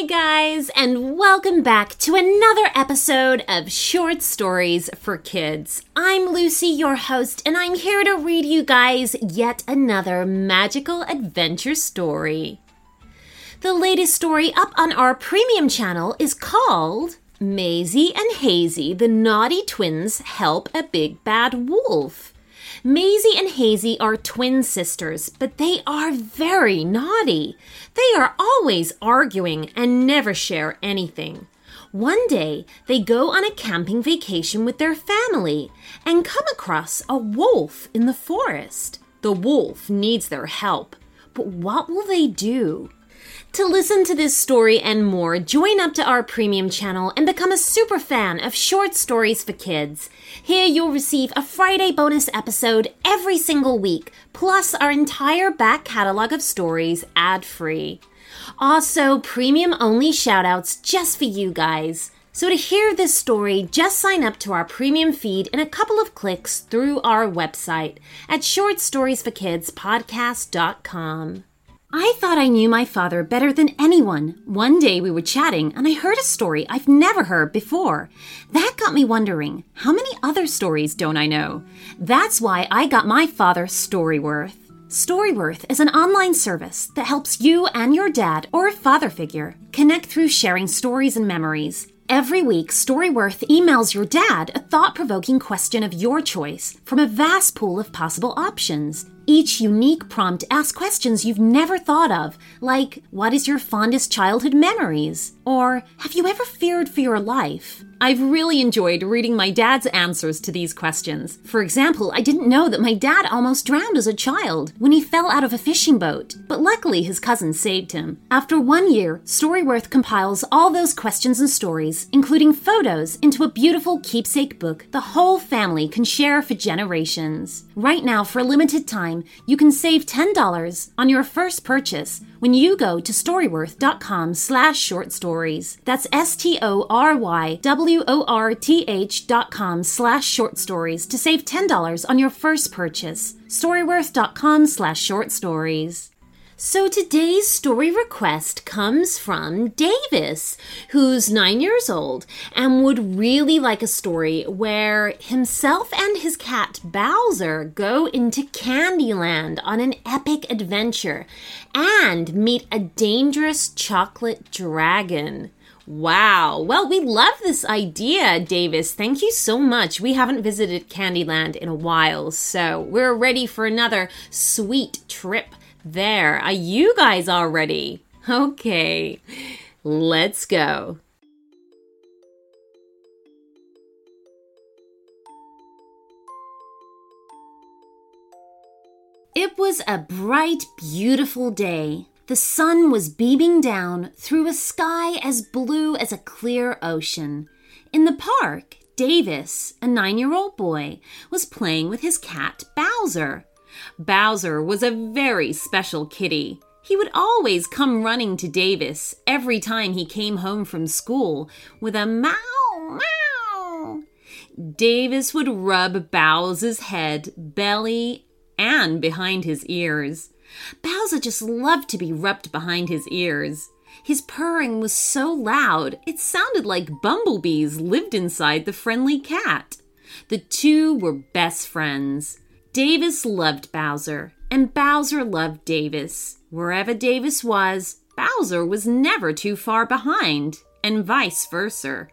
Hey guys, and welcome back to another episode of Short Stories for Kids. I'm Lucy, your host, and I'm here to read you guys yet another magical adventure story. The latest story up on our premium channel is called Maisie and Hazy, the Naughty Twins Help a Big Bad Wolf. Maisie and Hazy are twin sisters, but they are very naughty. They are always arguing and never share anything. One day, they go on a camping vacation with their family and come across a wolf in the forest. The wolf needs their help, but what will they do? To listen to this story and more, join up to our premium channel and become a super fan of short stories for kids. Here you'll receive a Friday bonus episode every single week, plus our entire back catalog of stories ad free. Also, premium only shoutouts just for you guys. So, to hear this story, just sign up to our premium feed in a couple of clicks through our website at shortstoriesforkidspodcast.com. I thought I knew my father better than anyone. One day we were chatting and I heard a story I've never heard before. That got me wondering how many other stories don't I know? That's why I got my father Storyworth. Storyworth is an online service that helps you and your dad or a father figure connect through sharing stories and memories. Every week, Storyworth emails your dad a thought provoking question of your choice from a vast pool of possible options. Each unique prompt asks questions you've never thought of, like, What is your fondest childhood memories? Or, Have you ever feared for your life? I've really enjoyed reading my dad's answers to these questions. For example, I didn't know that my dad almost drowned as a child when he fell out of a fishing boat, but luckily his cousin saved him. After one year, Storyworth compiles all those questions and stories, including photos, into a beautiful keepsake book the whole family can share for generations. Right now, for a limited time, you can save $10 on your first purchase when you go to storyworth.com slash short stories. That's S-T-O-R-Y-W-O-R-T-H dot com slash short stories to save $10 on your first purchase. Storyworth.com slash short stories. So today's story request comes from Davis, who's nine years old and would really like a story where himself and his cat Bowser go into Candyland on an epic adventure and meet a dangerous chocolate dragon. Wow. Well, we love this idea, Davis. Thank you so much. We haven't visited Candyland in a while, so we're ready for another sweet trip there. Are you guys all ready? Okay, let's go. It was a bright, beautiful day. The sun was beaming down through a sky as blue as a clear ocean. In the park, Davis, a nine year old boy, was playing with his cat Bowser. Bowser was a very special kitty. He would always come running to Davis every time he came home from school with a meow, meow. Davis would rub Bowser's head, belly, and behind his ears. Bowser just loved to be rubbed behind his ears. His purring was so loud, it sounded like bumblebees lived inside the friendly cat. The two were best friends. Davis loved Bowser, and Bowser loved Davis. Wherever Davis was, Bowser was never too far behind, and vice versa.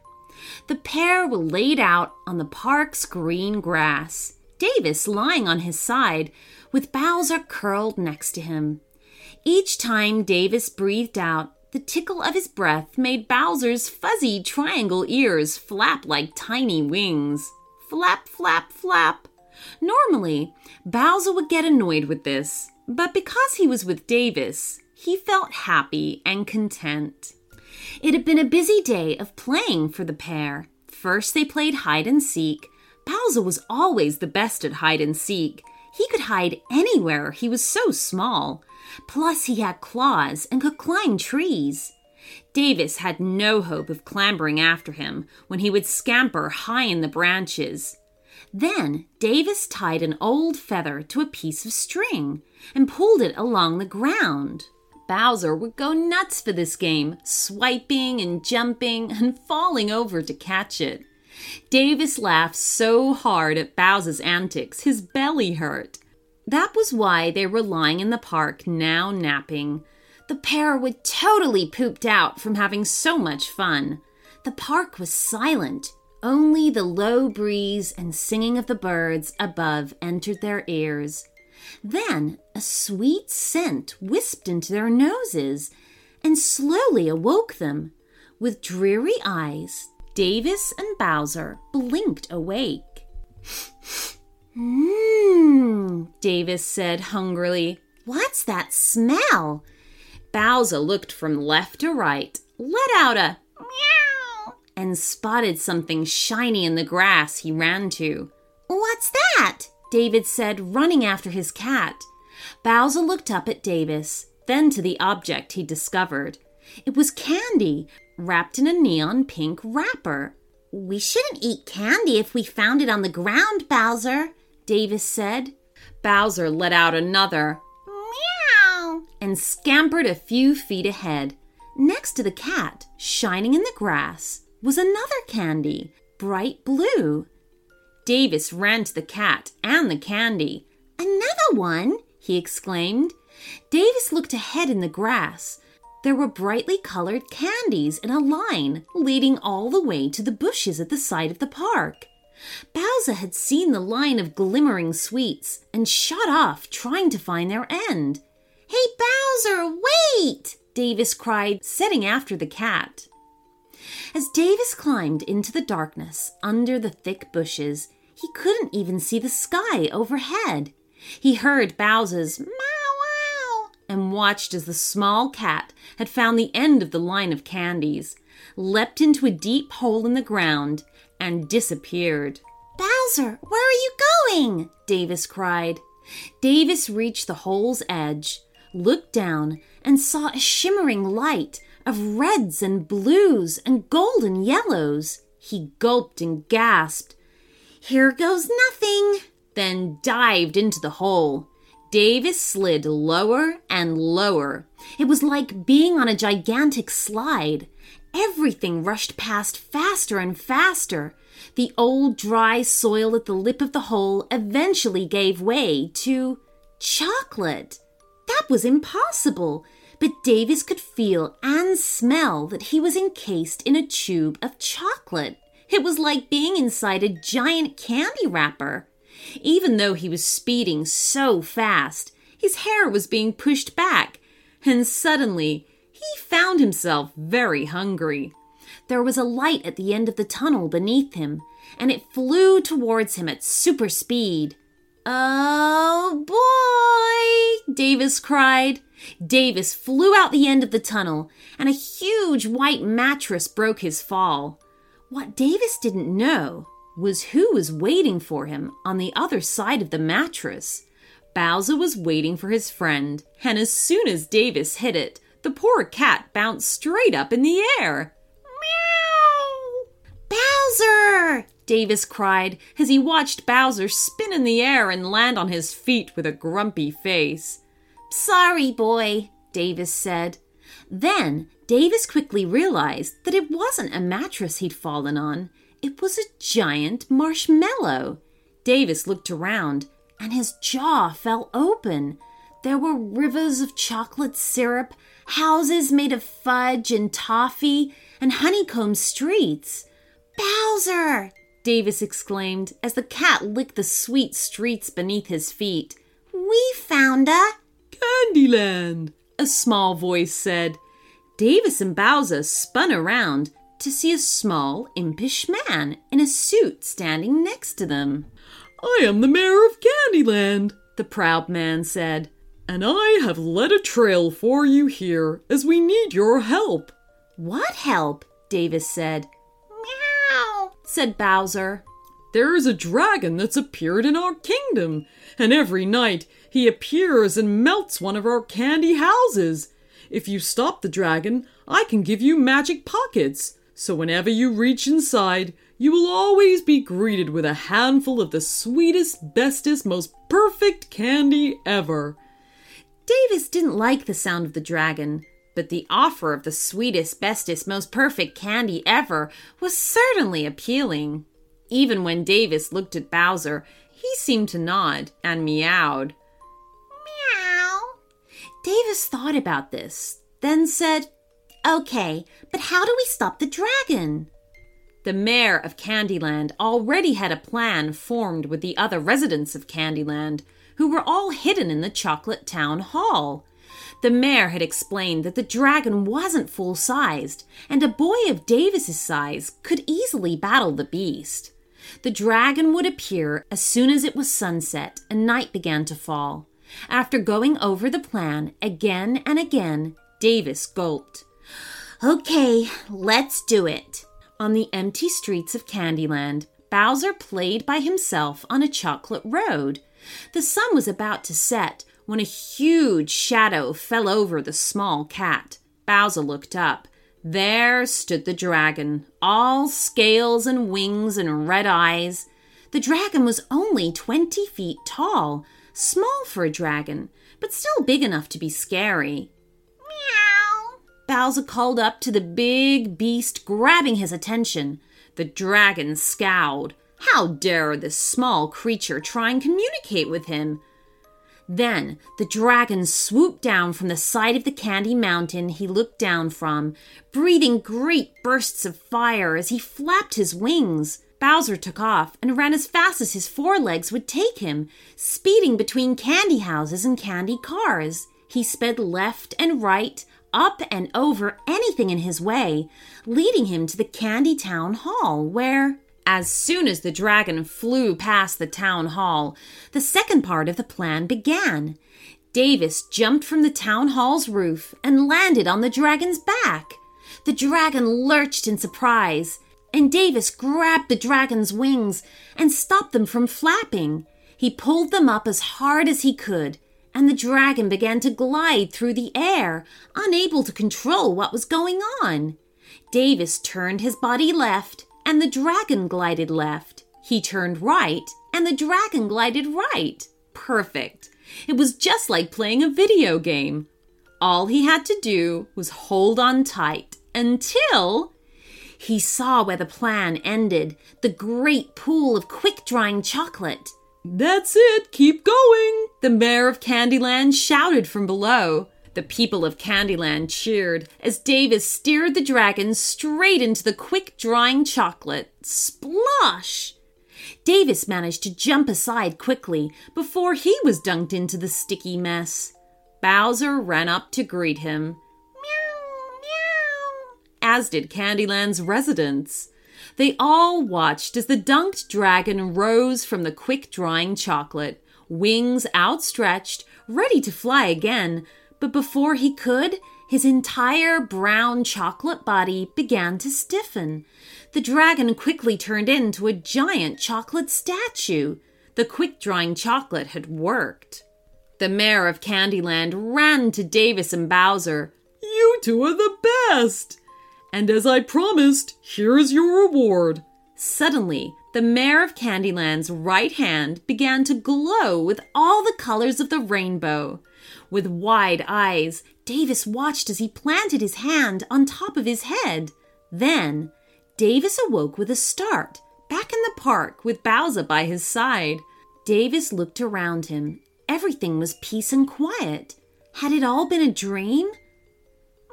The pair were laid out on the park's green grass, Davis lying on his side, with Bowser curled next to him. Each time Davis breathed out, the tickle of his breath made Bowser's fuzzy triangle ears flap like tiny wings. Flap, flap, flap. Normally, Bowser would get annoyed with this, but because he was with Davis, he felt happy and content. It had been a busy day of playing for the pair. First, they played hide and seek. Bowser was always the best at hide and seek. He could hide anywhere, he was so small. Plus, he had claws and could climb trees. Davis had no hope of clambering after him when he would scamper high in the branches. Then Davis tied an old feather to a piece of string and pulled it along the ground. Bowser would go nuts for this game, swiping and jumping and falling over to catch it. Davis laughed so hard at Bowser's antics, his belly hurt. That was why they were lying in the park, now napping. The pair were totally pooped out from having so much fun. The park was silent. Only the low breeze and singing of the birds above entered their ears. Then a sweet scent wisped into their noses and slowly awoke them. With dreary eyes, Davis and Bowser blinked awake. Mmm, Davis said hungrily. What's that smell? Bowser looked from left to right, let out a and spotted something shiny in the grass he ran to. What's that? David said, running after his cat. Bowser looked up at Davis, then to the object he discovered. It was candy, wrapped in a neon pink wrapper. We shouldn't eat candy if we found it on the ground, Bowser, Davis said. Bowser let out another meow and scampered a few feet ahead. Next to the cat, shining in the grass, was another candy, bright blue. Davis ran to the cat and the candy. Another one, he exclaimed. Davis looked ahead in the grass. There were brightly colored candies in a line leading all the way to the bushes at the side of the park. Bowser had seen the line of glimmering sweets and shot off, trying to find their end. Hey, Bowser, wait! Davis cried, setting after the cat. As Davis climbed into the darkness under the thick bushes, he couldn't even see the sky overhead. He heard Bowser's meow wow and watched as the small cat had found the end of the line of candies, leapt into a deep hole in the ground, and disappeared. Bowser, where are you going? Davis cried. Davis reached the hole's edge, looked down, and saw a shimmering light of reds and blues and golden yellows. He gulped and gasped here goes nothing, then dived into the hole. Davis slid lower and lower. It was like being on a gigantic slide. Everything rushed past faster and faster. The old dry soil at the lip of the hole eventually gave way to chocolate. That was impossible, but Davis could feel and smell that he was encased in a tube of chocolate. It was like being inside a giant candy wrapper. Even though he was speeding so fast, his hair was being pushed back, and suddenly he found himself very hungry. There was a light at the end of the tunnel beneath him, and it flew towards him at super speed. Oh boy! Davis cried. Davis flew out the end of the tunnel, and a huge white mattress broke his fall. What Davis didn't know was who was waiting for him on the other side of the mattress. Bowser was waiting for his friend, and as soon as Davis hit it, the poor cat bounced straight up in the air. Meow! Bowser! Davis cried as he watched Bowser spin in the air and land on his feet with a grumpy face. Sorry, boy, Davis said. Then Davis quickly realized that it wasn't a mattress he'd fallen on, it was a giant marshmallow. Davis looked around, and his jaw fell open. There were rivers of chocolate syrup, houses made of fudge and toffee, and honeycomb streets. Bowser! Davis exclaimed as the cat licked the sweet streets beneath his feet. We found a Candyland, a small voice said. Davis and Bowser spun around to see a small, impish man in a suit standing next to them. I am the mayor of Candyland, the proud man said, and I have led a trail for you here as we need your help. What help? Davis said. Meow, said Bowser. There is a dragon that's appeared in our kingdom, and every night he appears and melts one of our candy houses. If you stop the dragon, I can give you magic pockets, so whenever you reach inside, you will always be greeted with a handful of the sweetest, bestest, most perfect candy ever. Davis didn't like the sound of the dragon, but the offer of the sweetest, bestest, most perfect candy ever was certainly appealing. Even when Davis looked at Bowser, he seemed to nod and meowed. Meow. Davis thought about this, then said, Okay, but how do we stop the dragon? The mayor of Candyland already had a plan formed with the other residents of Candyland, who were all hidden in the Chocolate Town Hall. The mayor had explained that the dragon wasn't full sized, and a boy of Davis's size could easily battle the beast. The dragon would appear as soon as it was sunset and night began to fall. After going over the plan again and again, Davis gulped. Okay, let's do it. On the empty streets of Candyland, Bowser played by himself on a chocolate road. The sun was about to set when a huge shadow fell over the small cat. Bowser looked up. There stood the dragon, all scales and wings and red eyes. The dragon was only twenty feet tall, small for a dragon, but still big enough to be scary. Meow. Bowser called up to the big beast, grabbing his attention. The dragon scowled. How dare this small creature try and communicate with him? Then the dragon swooped down from the side of the candy mountain he looked down from, breathing great bursts of fire as he flapped his wings. Bowser took off and ran as fast as his forelegs would take him, speeding between candy houses and candy cars. He sped left and right, up and over anything in his way, leading him to the Candy Town Hall, where, as soon as the dragon flew past the town hall, the second part of the plan began. Davis jumped from the town hall's roof and landed on the dragon's back. The dragon lurched in surprise, and Davis grabbed the dragon's wings and stopped them from flapping. He pulled them up as hard as he could, and the dragon began to glide through the air, unable to control what was going on. Davis turned his body left, and the dragon glided left. He turned right, and the dragon glided right. Perfect. It was just like playing a video game. All he had to do was hold on tight until he saw where the plan ended the great pool of quick drying chocolate. That's it, keep going. The mayor of Candyland shouted from below. The people of Candyland cheered as Davis steered the dragon straight into the quick drying chocolate. Splosh! Davis managed to jump aside quickly before he was dunked into the sticky mess. Bowser ran up to greet him, Meow. Meow. as did Candyland's residents. They all watched as the dunked dragon rose from the quick drying chocolate, wings outstretched, ready to fly again. But before he could, his entire brown chocolate body began to stiffen. The dragon quickly turned into a giant chocolate statue. The quick drying chocolate had worked. The mayor of Candyland ran to Davis and Bowser. You two are the best. And as I promised, here is your reward. Suddenly, the mayor of Candyland's right hand began to glow with all the colors of the rainbow. With wide eyes, Davis watched as he planted his hand on top of his head. Then, Davis awoke with a start, back in the park with Bowser by his side. Davis looked around him. Everything was peace and quiet. Had it all been a dream?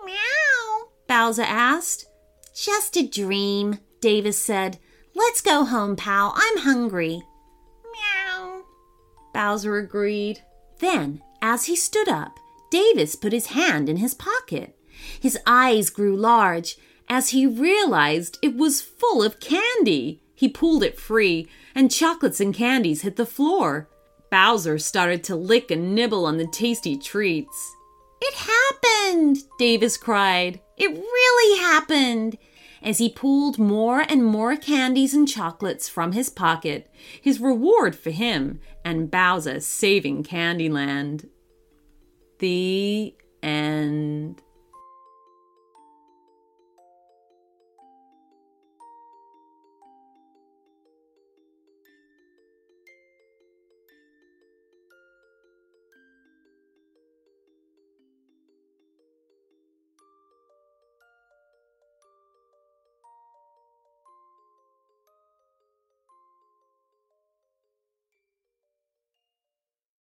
Meow. Bowser asked. Just a dream, Davis said. Let's go home, pal. I'm hungry. Meow. Bowser agreed. Then, as he stood up, Davis put his hand in his pocket. His eyes grew large as he realized it was full of candy. He pulled it free, and chocolates and candies hit the floor. Bowser started to lick and nibble on the tasty treats. It happened! Davis cried. It really happened! As he pulled more and more candies and chocolates from his pocket, his reward for him and Bowser saving Candyland. End.